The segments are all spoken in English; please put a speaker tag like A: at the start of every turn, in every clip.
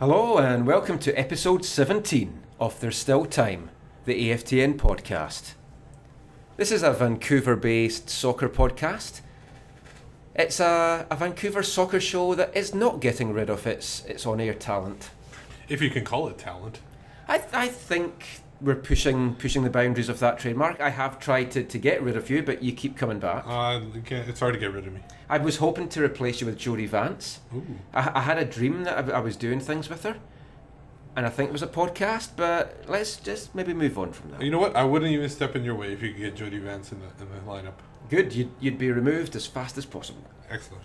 A: Hello and welcome to episode 17 of There's Still Time, the AFTN podcast. This is a Vancouver based soccer podcast. It's a, a Vancouver soccer show that is not getting rid of its, its on air talent.
B: If you can call it talent.
A: I, I think we're pushing pushing the boundaries of that trademark. I have tried to, to get rid of you, but you keep coming back.
B: Uh, it's hard to get rid of me.
A: I was hoping to replace you with Jody Vance.
B: Ooh.
A: I, I had a dream that I, I was doing things with her, and I think it was a podcast. But let's just maybe move on from that.
B: You know what? I wouldn't even step in your way if you could get Jody Vance in the, in the lineup.
A: Good, you'd, you'd be removed as fast as possible.
B: Excellent.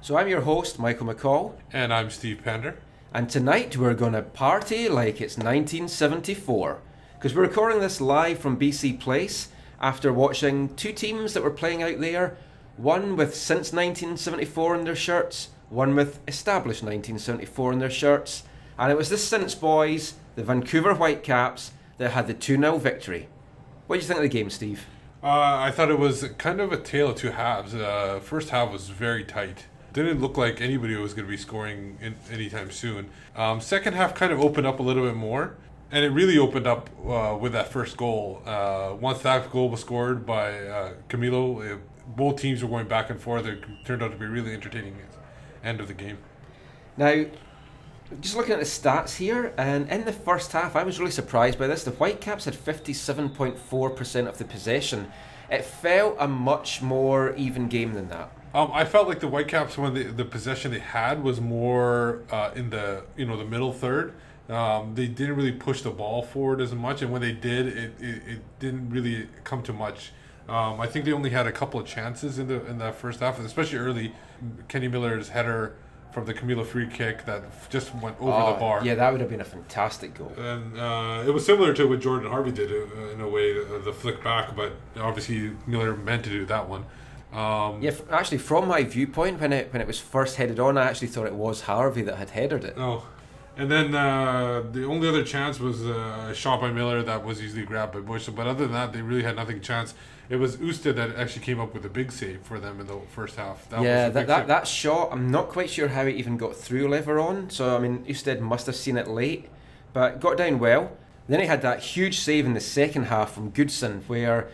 A: So I'm your host, Michael McColl,
B: And I'm Steve Pander.
A: and tonight we're going to party like it's 1974. Because we're recording this live from BC Place after watching two teams that were playing out there. One with since 1974 in their shirts, one with established 1974 in their shirts. And it was the Since boys, the Vancouver Whitecaps, that had the 2 0 victory. What do you think of the game, Steve?
B: Uh, I thought it was kind of a tale of two halves. Uh, first half was very tight. Didn't look like anybody was going to be scoring in, anytime soon. Um, second half kind of opened up a little bit more, and it really opened up uh, with that first goal. Uh, once that goal was scored by uh, Camilo, it, both teams were going back and forth. It turned out to be really entertaining end of the game.
A: Now, just looking at the stats here, and in the first half, I was really surprised by this. The Whitecaps had 57.4% of the possession. It felt a much more even game than that.
B: Um, I felt like the Whitecaps when the the possession they had was more uh, in the you know the middle third. Um, they didn't really push the ball forward as much, and when they did, it, it, it didn't really come to much. Um, I think they only had a couple of chances in the in that first half, especially early. Kenny Miller's header from the Camilo free kick that just went over
A: Oh,
B: the bar.
A: Yeah, that would have been a fantastic goal.
B: And uh, it was similar to what Jordan Harvey did uh, in a way, uh, the flick back, but obviously Miller meant to do that one. Um,
A: Yeah, f- actually, from my viewpoint, when it when it was first headed on, I actually thought it was Harvey that had headed it.
B: Oh, and then uh, the only other chance was uh, a shot by Miller that was easily grabbed by Busch. But other than that, they really had nothing chance. It was Ousted that actually came up with a big save for them in the first half. That
A: yeah,
B: was
A: that, that,
B: save.
A: that shot, I'm not quite sure how it even got through Leveron. So, I mean, Ousted must have seen it late, but got down well. Then he had that huge save in the second half from Goodson where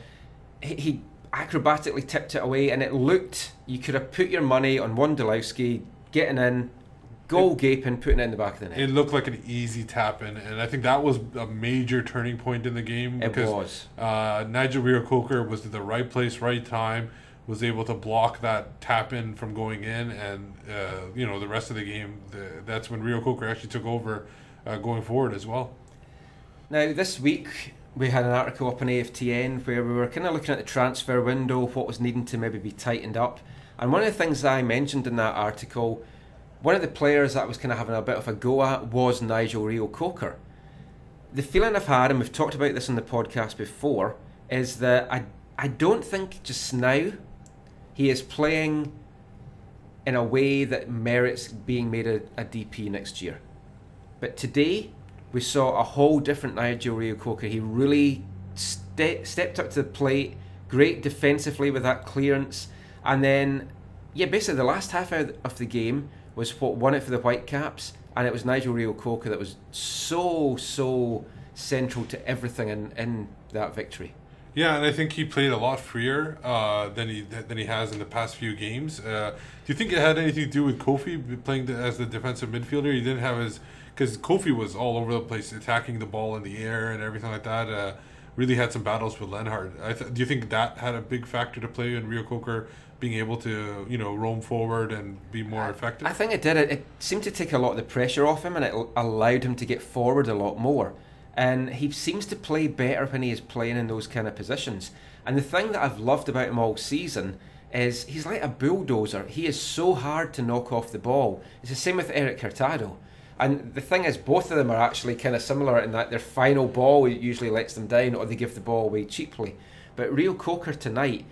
A: he, he acrobatically tipped it away and it looked, you could have put your money on Wondolowski getting in, goal gaping, putting it in the back of the net.
B: It looked like an easy tap in, and I think that was a major turning point in the game
A: It
B: because
A: was.
B: uh, Nigel Reo-Coker was at the right place, right time, was able to block that tap in from going in, and uh, you know the rest of the game. The, that's when Reo-Coker actually took over, uh, going forward as well.
A: Now, this week we had an article up on AFTN where we were kind of looking at the transfer window, what was needing to maybe be tightened up. And one of the things that I mentioned in that article, one of the players that was kind of having a bit of a go at was Nigel Reo-Coker. The feeling I've had, and we've talked about this in the podcast before, is that I, I don't think just now he is playing in a way that merits being made a, a DP next year. But today, we saw a whole different Nigel Reo-Coker. He really ste- stepped up to the plate, great defensively with that clearance, and then, yeah, basically the last half hour of the game was what won it for the Whitecaps, and it was Nigel Reo-Coker that was so so central to everything in, in that victory.
B: Yeah, and I think he played a lot freer uh, than he than he has in the past few games. Uh, do you think it had anything to do with Koffie playing the, as the defensive midfielder? He didn't have his because Koffie was all over the place, attacking the ball in the air and everything like that. Uh, really had some battles with Lenhart. I th- do you think that had a big factor to play in Reo-Coker being able to you know roam forward and be more effective?
A: I think it did. It, it seemed to take a lot of the pressure off him, and it allowed him to get forward a lot more. And he seems to play better when he is playing in those kind of positions. And the thing that I've loved about him all season is he's like a bulldozer. He is so hard to knock off the ball. It's the same with Eric Hurtado. And the thing is, both of them are actually kind of similar in that their final ball usually lets them down or they give the ball away cheaply. But Reo-Coker tonight,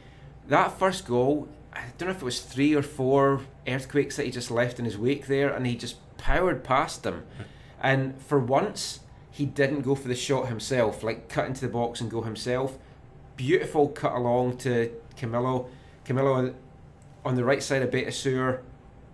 A: that first goal, I don't know if it was three or four earthquakes that he just left in his wake there, and he just powered past them. Hmm. And for once, he didn't go for the shot himself, like cut into the box and go himself. Beautiful cut along to Camilo. Camilo on, on the right side of Beitashour.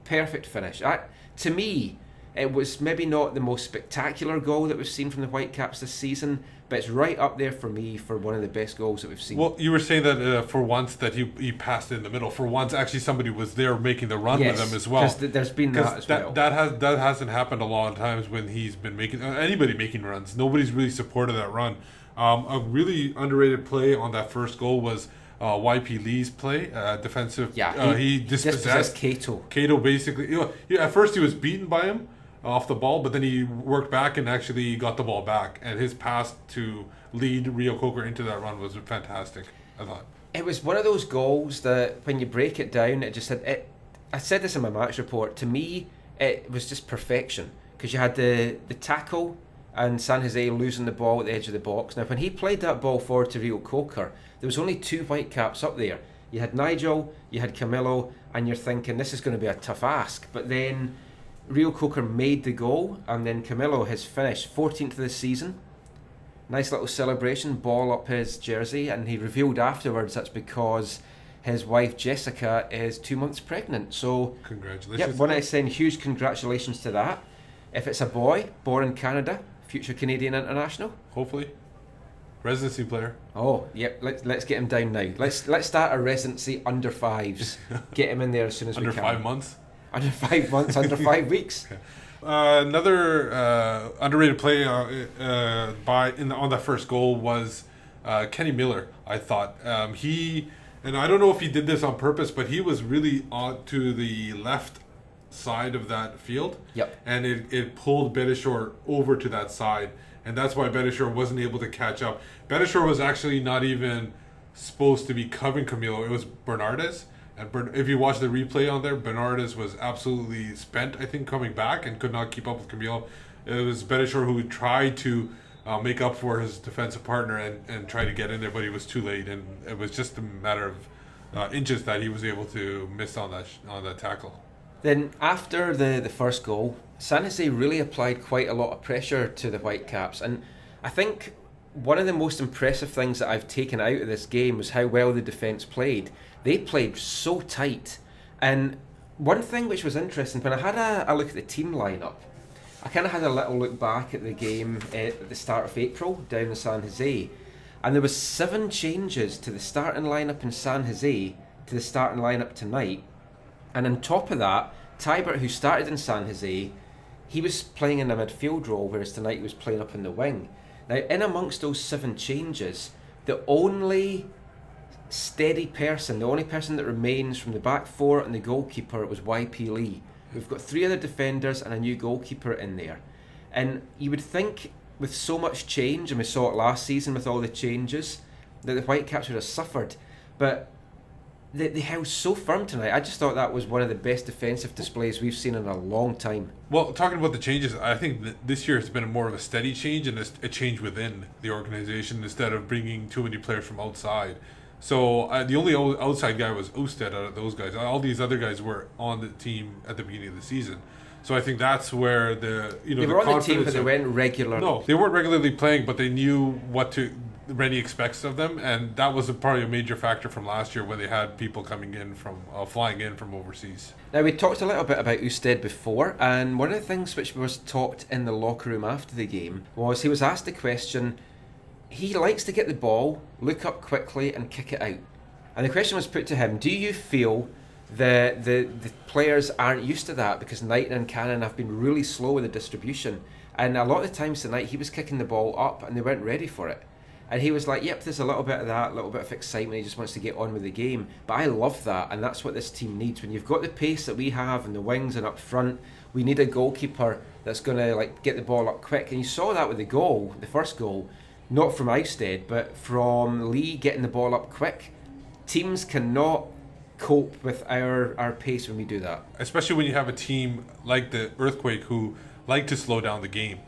A: Perfect finish. I, to me, It was maybe not the most spectacular goal that we've seen from the Whitecaps this season, but it's right up there for me for one of the best goals that we've seen.
B: Well, you were saying that uh, for once that he, he passed in the middle. For once, actually, somebody was there making the run
A: yes,
B: with him as well.
A: Th- there's been that as
B: that,
A: well.
B: That has that hasn't happened a lot of times when he's been making uh, anybody making runs. Nobody's really supported that run. Um, a really underrated play on that first goal was uh, YP Lee's play, uh, defensive.
A: yeah,
B: uh, he, dispossessed,
A: dispossessed Cato.
B: Cato basically. You know, yeah, at first he was beaten by him off the ball, but then he worked back and actually got the ball back. And his pass to lead Reo-Coker into that run was fantastic. I thought
A: it was one of those goals that when you break it down, it just had it. I said this in my match report. To me, it was just perfection because you had the the tackle and San Jose losing the ball at the edge of the box. Now, when he played that ball forward to Reo-Coker, there was only two Whitecaps up there. You had Nigel, you had Camilo, and you're thinking this is going to be a tough ask. But then Reo-Coker made the goal, and then Camilo has finished 14th of the season. Nice little celebration, ball up his jersey, and he revealed afterwards that's because his wife Jessica is two months pregnant. So,
B: congratulations!
A: Yep, want to send huge congratulations to that. If it's a boy born in Canada, future Canadian international.
B: Hopefully, residency player.
A: Oh, yep. Let's let's get him down now. Let's let's start a residency under fives. get him in there as soon as
B: under
A: we can.
B: Under five months.
A: Under five months. under five weeks.
B: Uh, another uh, underrated play uh, uh, by in the, on that first goal was uh, Kenny Miller. I thought um, he and I don't know if he did this on purpose, but he was really on to the left side of that field.
A: Yep.
B: And it, it pulled Beitashour over to that side, and that's why Beitashour wasn't able to catch up. Beitashour was actually not even supposed to be covering Camilo. It was Bernardez. And Bern- if you watch the replay on there, Bernardez was absolutely spent, I think, coming back and could not keep up with Camilo. It was Beitashour who tried to uh, make up for his defensive partner and, and try to get in there, but he was too late. And it was just a matter of uh, inches that he was able to miss on that sh- on that tackle.
A: Then after the, the first goal, San Jose really applied quite a lot of pressure to the Whitecaps, and I think one of the most impressive things that I've taken out of this game was how well the defence played. They played so tight, and one thing which was interesting when I had a, a look at the team lineup, I kind of had a little look back at the game eh, at the start of April down in San Jose, and there was seven changes to the starting lineup in San Jose to the starting lineup tonight and on top of that, Teibert, who started in San Jose, he was playing in a midfield role, whereas tonight he was playing up in the wing. Now, in amongst those seven changes, the only steady person, the only person that remains from the back four and the goalkeeper was YP Lee. We've got three other defenders and a new goalkeeper in there. And you would think with so much change, and we saw it last season with all the changes, that the Whitecaps would have suffered. But they, they held so firm tonight. I just thought that was one of the best defensive displays we've seen in a long time.
B: Well, talking about the changes, I think this year has been more of a steady change and a change within the organization instead of bringing too many players from outside. So uh, the only outside guy was Ousted out of those guys. All these other guys were on the team at the beginning of the season. So I think that's where the you know
A: they
B: the
A: were on the team, but they weren't regular.
B: No, they weren't regularly playing, but they knew what to Rennie expects of them, and that was a, probably a major factor from last year when they had people coming in from uh, flying in from overseas.
A: Now we talked a little bit about Ousted before, and one of the things which was talked in the locker room after the game was he was asked the question. He likes to get the ball, look up quickly, and kick it out. And the question was put to him: Do you feel that the the players aren't used to that because Knighton and Cannon have been really slow with the distribution, and a lot of the times tonight he was kicking the ball up and they weren't ready for it. And he was like, "Yep, there's a little bit of that, a little bit of excitement. He just wants to get on with the game." But I love that, and that's what this team needs. When you've got the pace that we have and the wings and up front, we need a goalkeeper that's going to like get the ball up quick. And you saw that with the goal, the first goal, not from Ousted, but from Lee getting the ball up quick. Teams cannot cope with our our pace when we do that.
B: especially when you have a team like the Earthquake who like to slow down the game.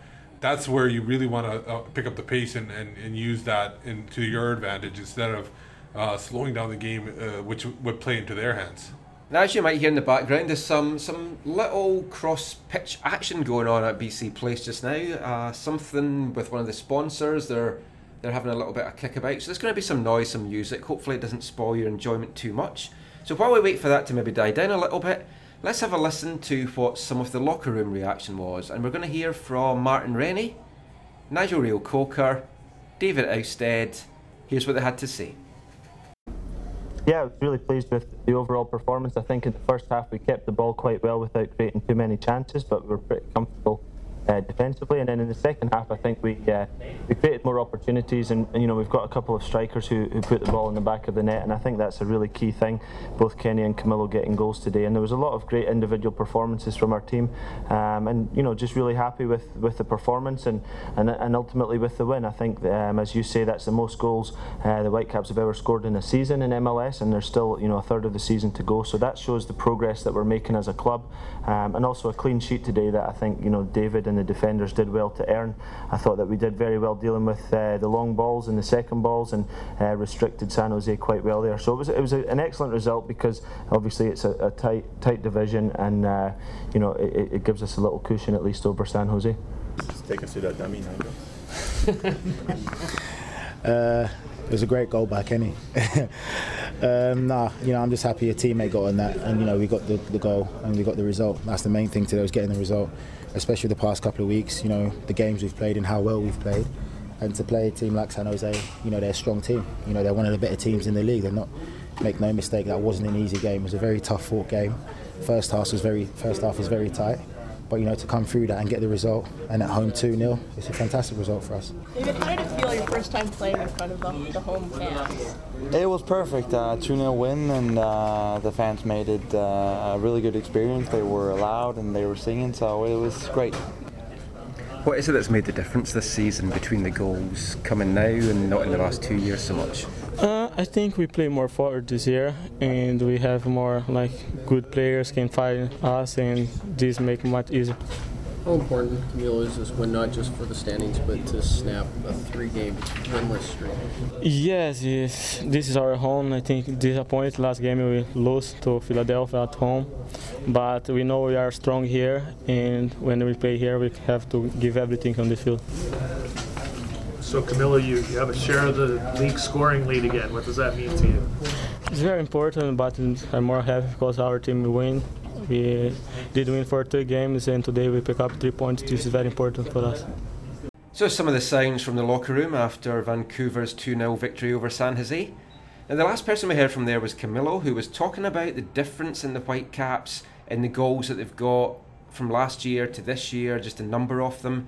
B: That's where you really want to uh, pick up the pace and, and, and use that into your advantage instead of uh, slowing down the game, uh, which would play into their hands.
A: Now, as you might hear in the background, there's some some little cross pitch action going on at BC Place just now. Uh, something with one of the sponsors. They're they're having a little bit of kickabout. So there's going to be some noise, some music. Hopefully, it doesn't spoil your enjoyment too much. So while we wait for that to maybe die down a little bit, Let's have a listen to what some of the locker room reaction was, and we're going to hear from Martin Rennie, Nigel Reo-Coker, David Ousted. Here's what they had to say.
C: Yeah, I was really pleased with the overall performance. I think in the first half we kept the ball quite well without creating too many chances, but we were pretty comfortable uh, defensively. And then in the second half, I think we uh, we created more opportunities, and, and, you know we've got a couple of strikers who, who put the ball in the back of the net, and I think that's a really key thing. Both Kenny and Camilo getting goals today, and there was a lot of great individual performances from our team, um, and you know just really happy with, with the performance and, and and ultimately with the win. I think um, as you say, that's the most goals uh, the Whitecaps have ever scored in a season in MLS, and there's still you know a third of the season to go. So that shows the progress that we're making as a club, um, and also a clean sheet today that I think you know David and and the defenders did well to earn. I thought that we did very well dealing with uh, the long balls and the second balls and uh, restricted San Jose quite well there. So it was it was a, an excellent result because obviously it's a, a tight tight division and uh, you know it, it, gives us a little cushion at least over San Jose.
D: Just take us through that dummy uh, it was a great goal by Kenny. um, nah, you know, I'm just happy a teammate got on that, and you know, we got the, the goal and we got the result. That's the main thing today was getting the result especially the past couple of weeks. You know, the games we've played and how well we've played. And to play a team like San Jose, you know, they're a strong team. You know, they're one of the better teams in the league. They're not. Make no mistake, that wasn't an easy game. It was a very tough fought game. First half was very first half was very tight. But you know, to come through that and get the result, and at home 2 0, it's a fantastic result for us.
E: David, how did it feel first time playing in front of the, the home fans?
F: It was perfect. 2 uh, 0 win, and uh, the fans made it uh, a really good experience. They were loud and they were singing, so it was great.
A: What is it that's made the difference this season between the goals coming now and not in the last two years so much?
G: Uh, I think we play more forward this year, and we have more like good players can find us, and this make much easier.
H: How important, Camilo, is this win not just for the standings, but to snap a three-game winless streak?
G: Yes, yes. This is our home. I think disappointed last game we lost to Philadelphia at home, but we know we are strong here, and when we play here, we have to give everything on the field.
I: So Camilo, you, you have a share of the league scoring lead again. What does that mean to you?
G: It's very important, but I'm more happy because our team will win. We did win for two games, and today we pick up three points. This is very important for us.
A: So, some of the sounds from the locker room after Vancouver's 2 0 victory over San Jose. And the last person we heard from there was Camilo, who was talking about the difference in the Whitecaps in the goals that they've got from last year to this year, just a number of them.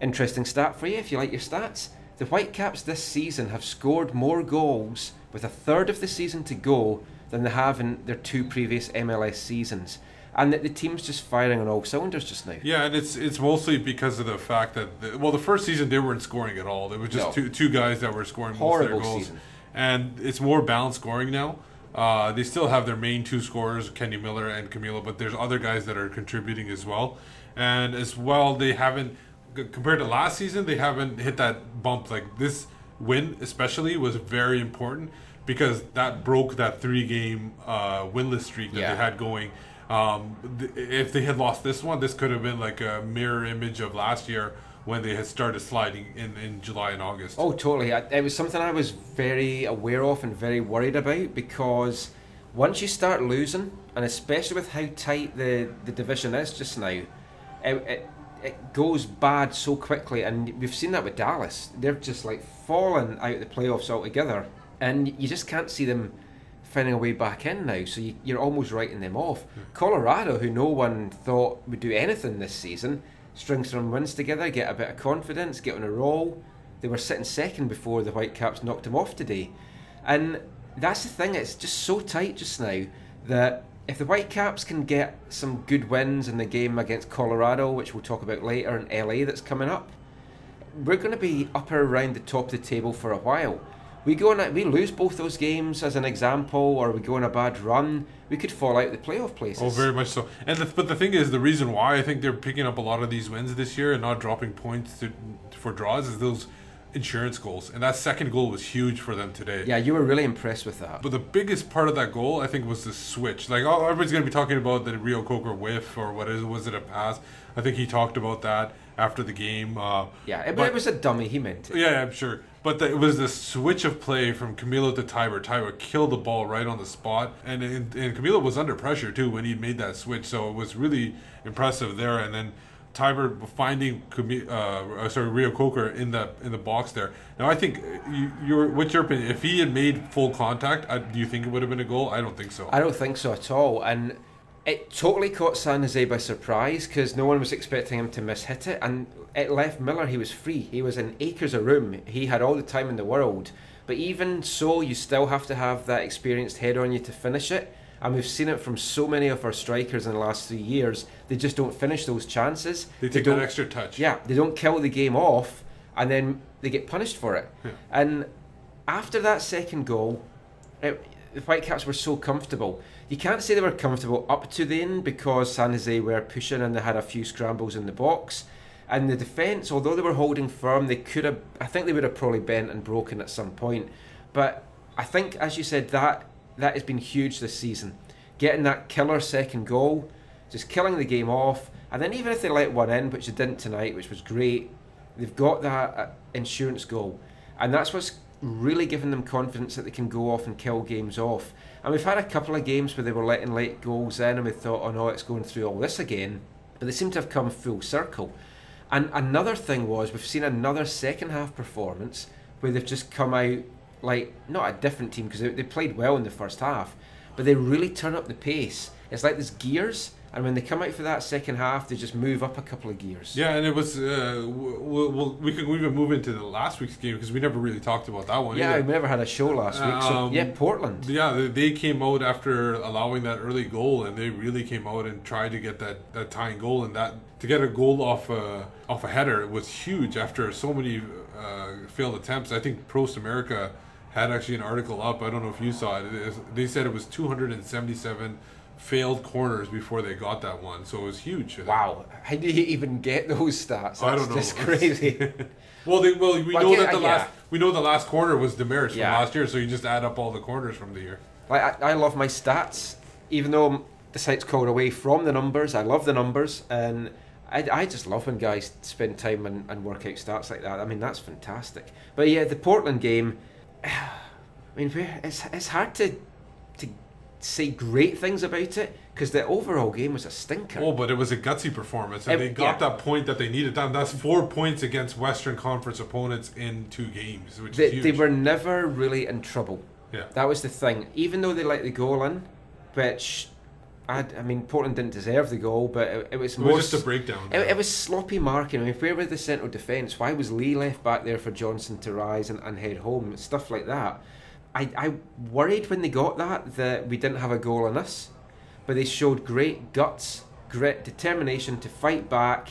A: Interesting stat for you if you like your stats. The Whitecaps this season have scored more goals with a third of the season to go than they have in their two previous MLS seasons. And that the team's just firing on all cylinders just now.
B: Yeah, and it's it's mostly because of the fact that the, well, the first season they weren't scoring at all. There was just no. two two guys that were scoring Horrible most of their goals, season. and it's more balanced scoring now. Uh, they still have their main two scorers, Kenny Miller and Camilo, but there's other guys that are contributing as well. And as well, they haven't compared to last season, they haven't hit that bump. Like this win, especially, was very important because that broke that three game uh, winless streak that yeah. they had going. Um, th- if they had lost this one, this could have been like a mirror image of last year when they had started sliding in, in July and August.
A: Oh, totally. I, it was something I was very aware of and very worried about because once you start losing, and especially with how tight the, the division is just now, it, it, it goes bad so quickly. And we've seen that with Dallas. They're just like falling out of the playoffs altogether and you just can't see them finding a way back in now. So you, are almost writing them off. Hmm. Colorado, who no one thought would do anything this season, string some wins together, get a bit of confidence, get on a roll. They were sitting second before the Whitecaps knocked them off today, and that's the thing. It's just so tight just now that if the Whitecaps can get some good wins in the game against Colorado, which we'll talk about later, in LA that's coming up, we're going to be up around the top of the table for a while we go on we lose both those games as an example, or we go on a bad run, we could fall out the playoff places.
B: Oh, very much so. And the, but the thing is, the reason why I think they're picking up a lot of these wins this year and not dropping points to, for draws is those insurance goals, and that second goal was huge for them today.
A: Yeah, you were really impressed with that.
B: But the biggest part of that goal, I think, was the switch. Like, oh, everybody's going to be talking about the Reo-Coker whiff or what is was it a pass? I think he talked about that. After the game. Uh,
A: Yeah, it,
B: but-
A: it was a dummy. He meant it.
B: yeah, I'm sure. But the, it was the switch of play from Camilo to Tiber. Tiber killed the ball right on the spot, and and, and Camilo was under pressure too when he made that switch. So it was really impressive there. And then Tiber finding uh, uh, sorry Reo-Coker in the in the box there. Now I think uh, you, your what's your opinion? If he had made full contact, uh, do you think it would have been a goal? I don't think so.
A: I don't think so at all. And it totally caught San Jose by surprise because no one was expecting him to miss hit it. And it left Miller, he was free. He was in acres of room. He had all the time in the world. But even so, you still have to have that experienced head on you to finish it. And we've seen it from so many of our strikers in the last three years. They just don't finish those chances.
B: They take that
A: don't,
B: extra touch.
A: Yeah, they don't kill the game off, and then they get punished for it.
B: Yeah.
A: And after that second goal, it, the Whitecaps were so comfortable. You can't say they were comfortable up to then because San Jose were pushing and they had a few scrambles in the box. And the defence, although they were holding firm, they could have. I think they would have probably bent and broken at some point. But I think, as you said, that that has been huge this season. Getting that killer second goal, just killing the game off, and then even if they let one in, which they didn't tonight, which was great, they've got that uh, insurance goal, and that's what's really giving them confidence that they can go off and kill games off. And we've had a couple of games where they were letting late goals in, and we thought, oh no, it's going through all this again. But they seem to have come full circle. And another thing was we've seen another second half performance where they've just come out like not a different team because they, they played well in the first half, but they really turn up the pace. It's like there's gears, and when they come out for that second half, they just move up a couple of gears.
B: Yeah, and it was. Uh, we'll, we'll, we can even move into the last week's game because we never really talked about that one.
A: Yeah,
B: either.
A: we never had a show last week. So
B: Um,
A: yeah, Portland.
B: Yeah, they, they came out after allowing that early goal, and they really came out and tried to get that, that tying goal, and that to get a goal off a off a header was huge after so many uh, failed attempts. I think Prost Amerika had actually an article up. I don't know if you saw it. it is, they said it was 277 failed corners before they got that one, so it was huge.
A: Wow, how do you even get those stats? That's
B: I don't know.
A: just crazy.
B: Well, they, well, we
A: Well,
B: know
A: yeah,
B: that the
A: yeah.
B: last we know the last corner was DeMerit from last year, so you just add up all the corners from the year.
A: Like I, I love my stats, even though the site's called away from the numbers. I love the numbers, and I, I just love when guys spend time and, and work out stats like that. I mean, that's fantastic. But yeah, the Portland game. I mean, it's it's hard to say great things about it because the overall game was a stinker.
B: Oh, but it was a gutsy performance, and
A: Ev-
B: they got
A: yeah.
B: that point that they needed. That- That's four points against Western Conference opponents in two games, which huge.
A: they were never really in trouble.
B: Yeah.
A: That was the thing. Even though they let the goal in, which I, I mean, Portland didn't deserve the goal, but it, it was
B: It
A: more
B: was just a breakdown.
A: It, it was sloppy marking. I mean, where was the central defence? Why was Lee left back there for Johnson to rise and, and head home? Stuff like that. I, I worried when they got that that we didn't have a goal on us, but they showed great guts, grit, determination to fight back,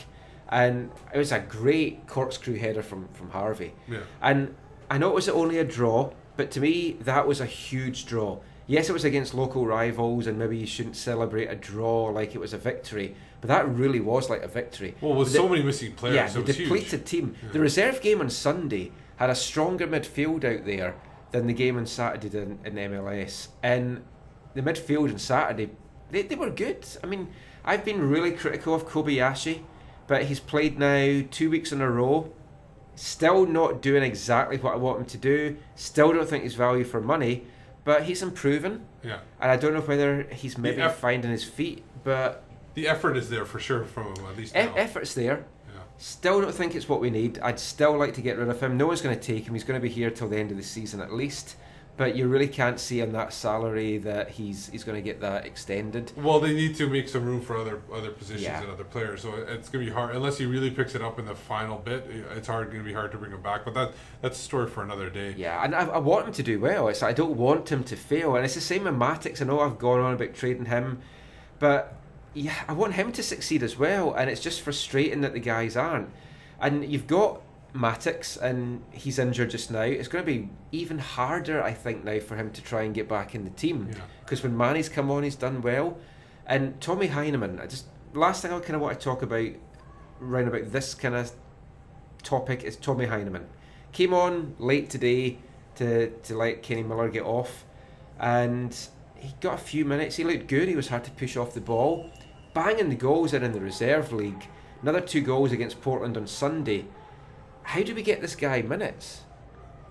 A: and it was a great corkscrew header from, from Harvey.
B: Yeah.
A: And I know it was only a draw, but to me, that was a huge draw. Yes, it was against local rivals, and maybe you shouldn't celebrate a draw like it was a victory, but that really was like a victory.
B: Well, with
A: The-
B: so many missing players,
A: yeah, the
B: was huge.
A: depleted team. The reserve game on Sunday had a stronger midfield out there than the game on Saturday did in, in MLS. And the midfield on Saturday, they, they were good. I mean, I've been really critical of Kobayashi, but he's played now two weeks in a row. Still not doing exactly what I want him to do. Still don't think he's value for money, but he's improving.
B: Yeah.
A: And I don't know whether he's maybe
B: eff-
A: finding his feet, but
B: The effort is there for sure from him, at least
A: e- effort's there. Still don't think it's what we need. I'd still like to get rid of him. No one's going to take him. He's going to be here till the end of the season at least. But you really can't see on that salary that he's he's going to get that extended.
B: Well, they need to make some room for other other positions
A: Yeah.
B: and other players. So it's gonna be hard unless he really picks it up in the final bit. It's hard, gonna be hard to bring him back. But that that's a story for another day.
A: Yeah, and I, I want him to do well. It's I don't want him to fail, and it's the same with Mattocks. I know I've gone on about trading him, but yeah, I want him to succeed as well. And it's just frustrating that the guys aren't. And you've got Mattocks, and he's injured just now. It's going to be even harder, I think, now for him to try and get back in the team.
B: Yeah.
A: Because when Manneh's come on, he's done well. And Tommy Heinemann, I just last thing I kind of want to talk about, round about this kind of topic is Tommy Heinemann. Came on late today to, to let Kenny Miller get off, and he got a few minutes. He looked good. He was hard to push off the ball, banging the goals in in the reserve league. another two goals against Portland on Sunday. How do we get this guy minutes?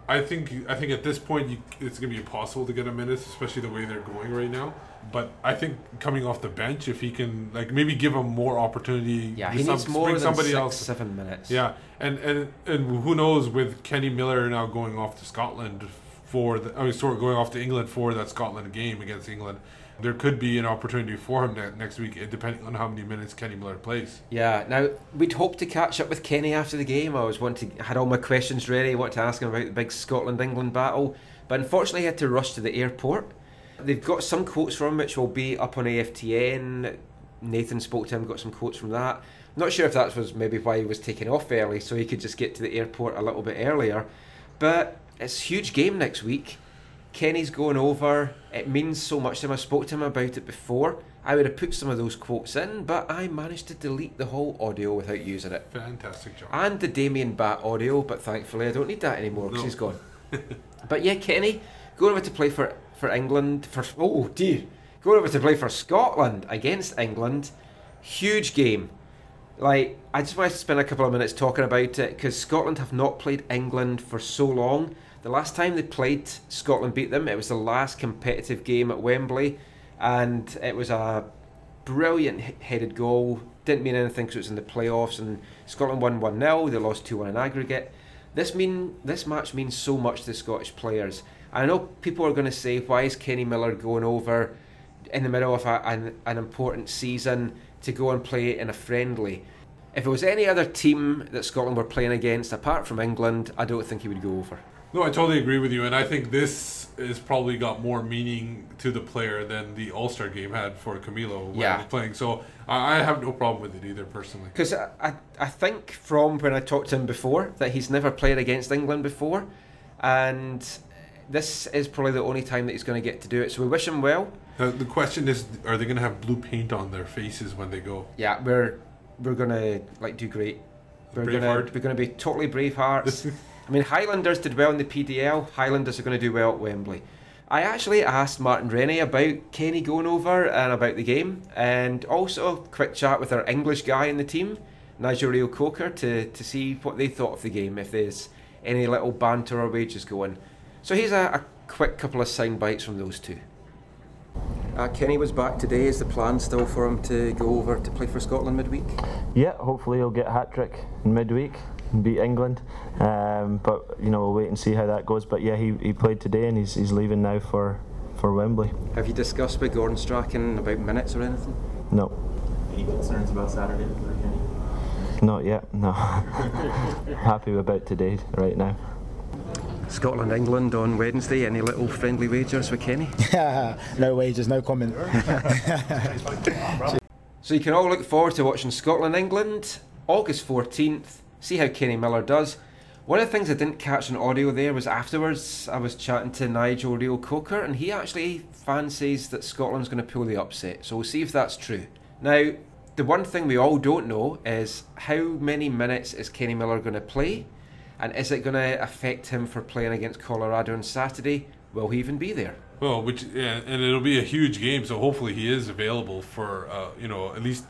B: I think I think at this point you, it's going to be impossible to get him minutes, especially the way they're going right now. But I think coming off the bench, if he can like maybe give him more opportunity,
A: Yeah, he
B: some-
A: needs more than
B: somebody
A: six,
B: else.
A: seven minutes.
B: Yeah, and and and who knows with Kenny Miller now going off to Scotland for the I mean, sorry, going off to England for that Scotland game against England, there could be an opportunity for him ne- next week, eh, depending on how many minutes Kenny Miller plays.
A: Yeah. Now we'd hoped to catch up with Kenny after the game. I was wanting had all my questions ready. Wanted to ask him about the big Scotland England battle, but unfortunately, he had to rush to the airport. They've got some quotes from him, which will be up on AFTN. Nathan spoke to him, got some quotes from that. Not sure if that was maybe why he was taking off early, so he could just get to the airport a little bit earlier. But it's a huge game next week. Kenny's going over. It means so much to him. I spoke to him about it before. I would have put some of those quotes in, but I managed to delete the whole audio without using it.
B: Fantastic job.
A: And the Damien Bat audio, but thankfully I don't need that anymore because
B: No.
A: he's gone. but yeah, Kenny going over to play for for England for oh dear, going over to play for Scotland against England, huge game. Like I just want to spend a couple of minutes talking about it because Scotland have not played England for so long. The last time they played, Scotland beat them. It was the last competitive game at Wembley, and it was a brilliant headed goal. Didn't mean anything because it was in the playoffs, and Scotland won one 0 They lost two one in aggregate. This mean this match means so much to the Scottish players. I know people are going to say, why is Kenny Miller going over in the middle of a, an, an important season to go and play in a friendly? If it was any other team that Scotland were playing against, apart from England, I don't think he would go over.
B: No, I totally agree with you, and I think this has probably got more meaning to the player than the All Star game had for Camilo when
A: Yeah.
B: he was playing. So I, I have no problem with it either, personally.
A: Because I, I, I think from when I talked to him before that he's never played against England before, and this is probably the only time that he's going to get to do it. So we wish him well.
B: The, the question is, are they going to have blue paint on their faces when they go?
A: Yeah, we're we're gonna like do great. We're we're gonna be totally Bravehearts. I mean, Highlanders did well in the PDL. Highlanders are going to do well at Wembley. I actually asked Martin Rennie about Kenny going over and about the game, and also a quick chat with our English guy in the team, Nigel Reo-Coker, to, to see what they thought of the game, if there's any little banter or wages going. So here's a, a quick couple of sound bites from those two. Uh, Kenny was back today. Is the plan still for him to go over to play for Scotland midweek?
C: Yeah, hopefully he'll get a hat trick in midweek and beat England. Um, but you know we'll wait and see how that goes. But yeah, he, he played today and he's, he's leaving now for, for Wembley.
A: Have you discussed with Gordon Strachan about minutes or anything?
C: No,
J: Any concerns about Saturday for Kenny?
C: not yet. No, happy about today right now.
A: Scotland England on Wednesday. Any little friendly wagers with Kenny?
D: no wages, no comment.
A: So you can all look forward to watching Scotland England August 14th. See how Kenny Miller does. One of the things I didn't catch on audio there was afterwards I was chatting to Nigel Reo-Coker and he actually fancies that Scotland's going to pull the upset. So we'll see if that's true. Now, the one thing we all don't know is how many minutes is Kenny Miller going to play and is it going to affect him for playing against Colorado on Saturday? Will he even be there?
B: Well, which yeah, and it'll be a huge game, so hopefully he is available for uh, you know at least,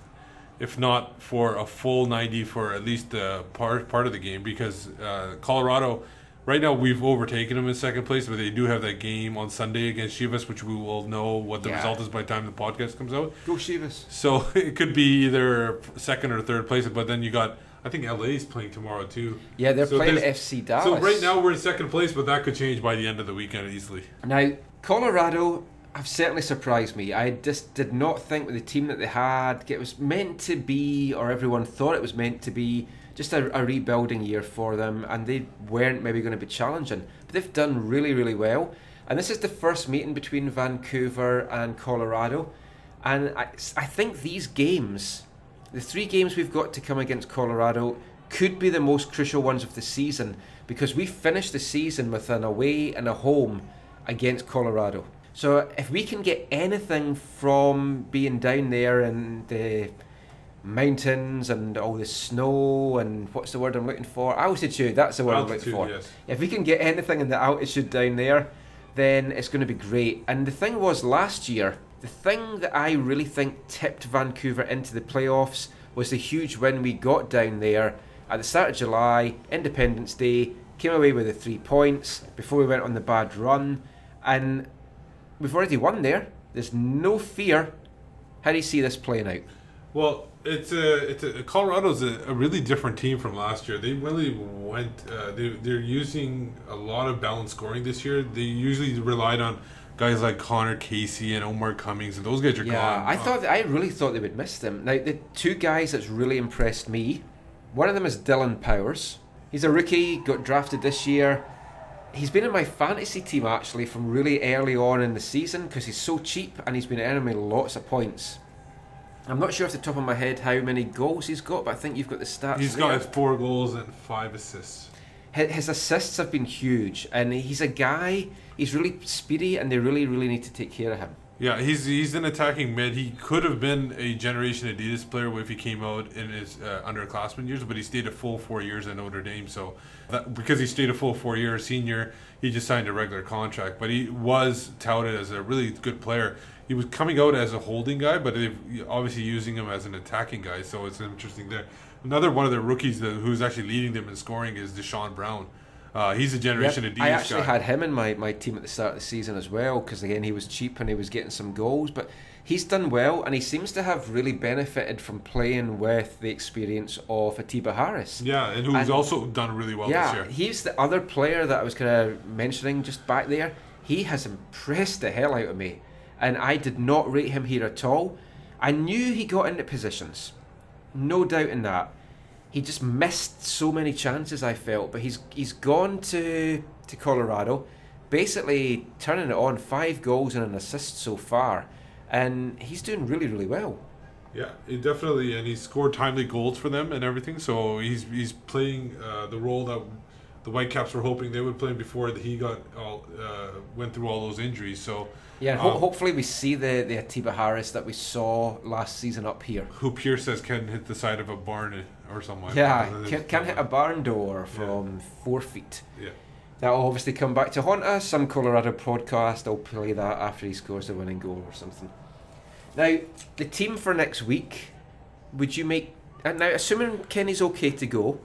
B: if not for a full ninety, for at least uh, part part of the game because uh, Colorado. Right now, we've overtaken them in second place, but they do have that game on Sunday against Chivas, which we will know what the
A: Yeah.
B: result is by the time the podcast comes out.
A: Go Chivas.
B: So it could be either second or third place, but then you got I think LA's playing tomorrow too.
A: Yeah, they're
B: So
A: playing FC Dallas.
B: So right now we're in second place, but that could change by the end of the weekend easily.
A: Now, Colorado have certainly surprised me. I just did not think with the team that they had, it was meant to be, or everyone thought it was meant to be, just a, a rebuilding year for them, and they weren't maybe going to be challenging. But they've done really, really well. And this is the first meeting between Vancouver and Colorado. And I, I think these games, the three games we've got to come against Colorado, could be the most crucial ones of the season because we finished the season with an away and a home against Colorado. So if we can get anything from being down there in the mountains and all the snow and what's the word I'm looking for? Altitude, that's the word I'm looking for.
B: yes.
A: If we can get anything in the altitude down there, then it's going to be great. And the thing was last year, the thing that I really think tipped Vancouver into the playoffs was the huge win we got down there at the start of July, Independence Day. Came away with the three points before we went on the bad run, and we've already won there. There's no fear. How do you see this playing out?
B: Well, it's a it's a Colorado's a, a really different team from last year. They really went. Uh, they they're using a lot of balanced scoring this year. They usually relied on guys like Conor Casey and Omar Cummings, and those guys are gone.
A: Yeah,
B: gone.
A: I thought I really thought they would miss them. Now the two guys that's really impressed me, one of them is Dillon Powers. He's a rookie, got drafted this year. He's been in my fantasy team actually from really early on in the season because he's so cheap and he's been earning me lots of points. I'm not sure off the top of my head how many goals he's got, but I think you've got the stats.
B: he's
A: there.
B: got four goals and five assists.
A: His, his assists have been huge, and he's a guy. He's really speedy, and they really, really need to take care of him.
B: Yeah, he's he's an attacking mid. He could have been a Generation Adidas player if he came out in his uh, underclassmen years, but he stayed a full four years at Notre Dame. So that, because he stayed a full four years senior, he just signed a regular contract. But he was touted as a really good player. He was coming out as a holding guy, but they've obviously using him as an attacking guy. So it's interesting there. Another one of the rookies that, who's actually leading them in scoring is Deshorn Brown. Uh, he's a Generation
A: Yep,
B: Adidas
A: I actually
B: guy.
A: had him in my, my team at the start of the season as well because again he was cheap and he was getting some goals, but he's done well and he seems to have really benefited from playing with the experience of Atiba Harris.
B: yeah, and who's also done really well
A: yeah,
B: this year.
A: he's the other player that I was kind of mentioning just back there. He has impressed the hell out of me, and I did not rate him here at all. I knew he got into positions, no doubt in that. He just missed so many chances. I felt, but he's he's gone to to Colorado, basically turning it on. Five goals and an assist so far, and he's doing really really well.
B: Yeah, he definitely, and he scored timely goals for them and everything. So he's he's playing uh, the role that the Whitecaps were hoping they would play before he got all uh, went through all those injuries. So
A: Yeah, and ho-
B: um,
A: hopefully we see the the Atiba Harris that we saw last season up here.
B: who Pierce says can hit the side of a barn or something.
A: Yeah, can, can hit a barn door from four feet.
B: Yeah.
A: That will obviously come back to haunt us. Some Colorado podcast, I'll play that after he scores a winning goal or something. Now, the team for next week, would you make. And now, assuming Kenny's okay to go,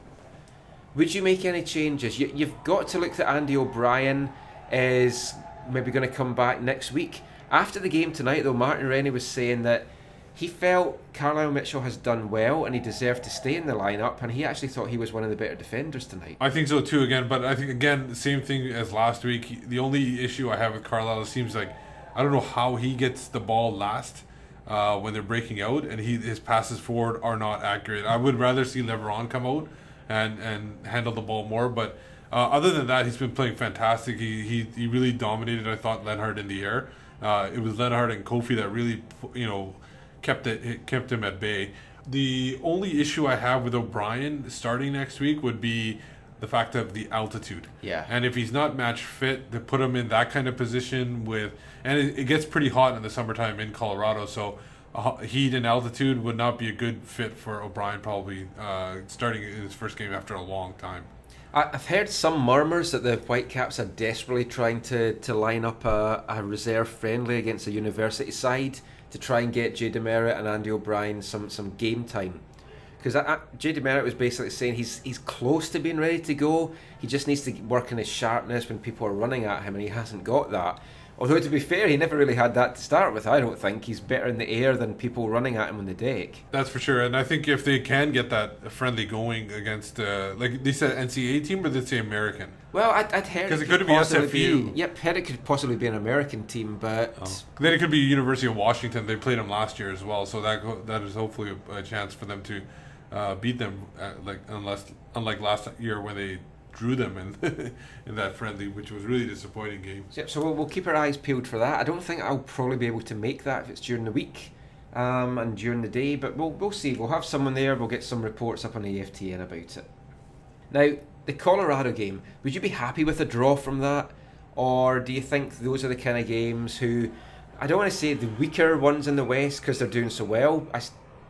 A: would you make any changes? You, you've got to look that Andy O'Brien is maybe going to come back next week. After the game tonight, though, Martin Rennie was saying that he felt Carlyle Mitchell has done well and he deserved to stay in the lineup, and he actually thought he was one of the better defenders tonight.
B: I think so too. Again, but I think again the same thing as last week. The only issue I have with Carlyle it seems like I don't know how he gets the ball last uh, when they're breaking out, and he his passes forward are not accurate. I would rather see Leveron come out and and handle the ball more, but. Uh, other than that, he's been playing fantastic. He, he, he really dominated. I thought Lenhart in the air. Uh, it was Lenhart and Koffie that really, you know, kept it, it kept him at bay. The only issue I have with O'Brien starting next week would be the fact of the altitude.
A: Yeah.
B: And if he's not match fit, to put him in that kind of position with, and it, it gets pretty hot in the summertime in Colorado, so uh, heat and altitude would not be a good fit for O'Brien. Probably uh, starting in his first game after a long time.
A: I- I've heard some murmurs that the Whitecaps are desperately trying to, to line up a, a reserve friendly against a university side to try and get Jay Demerit and Andy O'Brien some, some game time. Because Jay Demerit was basically saying he's he's close to being ready to go. He just needs to work on his sharpness when people are running at him, and he hasn't got that. Although to be fair, he never really had that to start with. I don't think he's better in the air than people running at him on the deck.
B: That's for sure. And I think if they can get that friendly going against, uh, like they said, NCAA team, or did they say American?
A: Well, I'd, I'd heard
B: 'Cause it
A: could
B: could be SFU.
A: Be, yep, heard it could possibly be an American team, but
B: Then it could be University of Washington. They played them last year as well, so that that is hopefully a, a chance for them to uh, beat them. Uh, like unless unlike last year when they drew them in in that friendly, which was really disappointing game.
A: Yep, so we'll, we'll keep our eyes peeled for that. I don't think I'll probably be able to make that if it's during the week um, and during the day, but we'll, we'll see. We'll have someone there, we'll get some reports up on AFTN about it. Now, the Colorado game, would you be happy with a draw from that? Or do you think those are the kind of games who, I don't want to say the weaker ones in the West because they're doing so well, I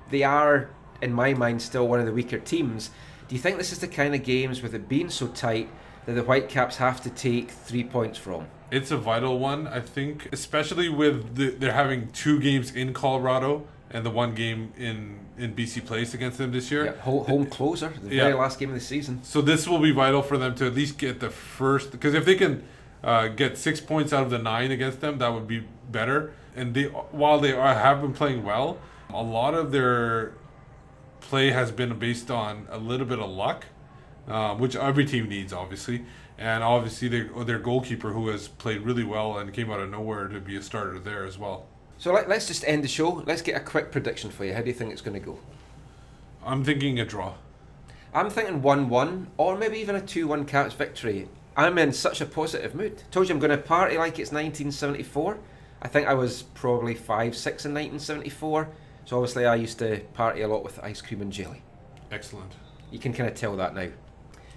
A: they are, in my mind, still one of the weaker teams. Do you think this is the kind of games with it being so tight that the Whitecaps have to take three points from?
B: It's a vital one, I think, especially with the, they're having two games in Colorado and the one game in in BC Place against them this year.
A: Yeah, home, home closer, the
B: Yeah.
A: very last game of the season.
B: So this will be vital for them to at least get the first because if they can uh, get six points out of the nine against them, that would be better. And they while they are, have been playing well, a lot of their play has been based on a little bit of luck, uh, which every team needs, obviously. And obviously, their their goalkeeper who has played really well and came out of nowhere to be a starter there as well.
A: So let, let's just end the show. Let's get a quick prediction for you. How do you think it's going to go?
B: I'm thinking a draw.
A: I'm thinking 1 1 or maybe even a 2 1 Caps victory. I'm in such a positive mood. Told you I'm going to party like it's 1974. I think I was probably 5 6 in 1974. So obviously, I used to party a lot with ice cream and jelly.
B: Excellent.
A: You can kind of tell that now.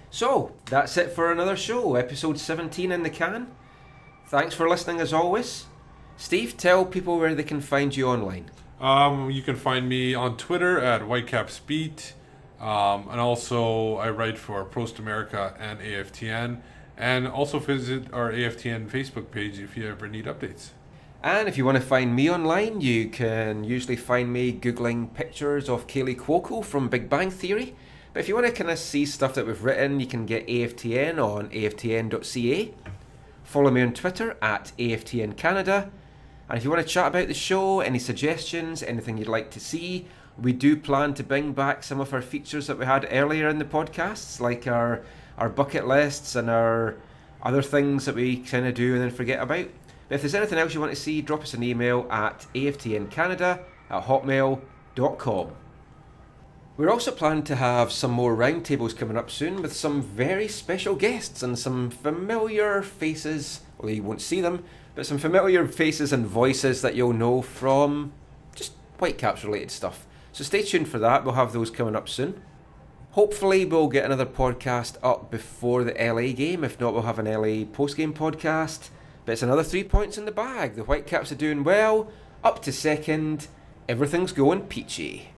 A: So, that's it for another show, episode 17 in the can. Thanks for listening as always. Steve, tell people where they can find you online.
B: Um, you can find me on Twitter at WhitecapsBeat, um, and also I write for Prost Amerika and AFTN, and also visit our AFTN Facebook page if you ever need updates.
A: And if you want to find me online, you can usually find me googling pictures of Kaley Cuoco from Big Bang Theory. But if you want to kind of see stuff that we've written, you can get AFTN on aftn.ca. Follow me on Twitter at AFTN Canada. And if you want to chat about the show, any suggestions, anything you'd like to see, we do plan to bring back some of our features that we had earlier in the podcasts, like our our bucket lists and our other things that we kind of do and then forget about. But if there's anything else you want to see, drop us an email at aftncanada at hotmail.com. We're also planning to have some more roundtables coming up soon with some very special guests and some familiar faces. Well, you won't see them, but some familiar faces and voices that you'll know from just Whitecaps related stuff. So stay tuned for that. We'll have those coming up soon. Hopefully, we'll get another podcast up before the LA game. If not, we'll have an LA post game podcast. But it's another three points in the bag. The Whitecaps are doing well, up to second. Everything's going peachy.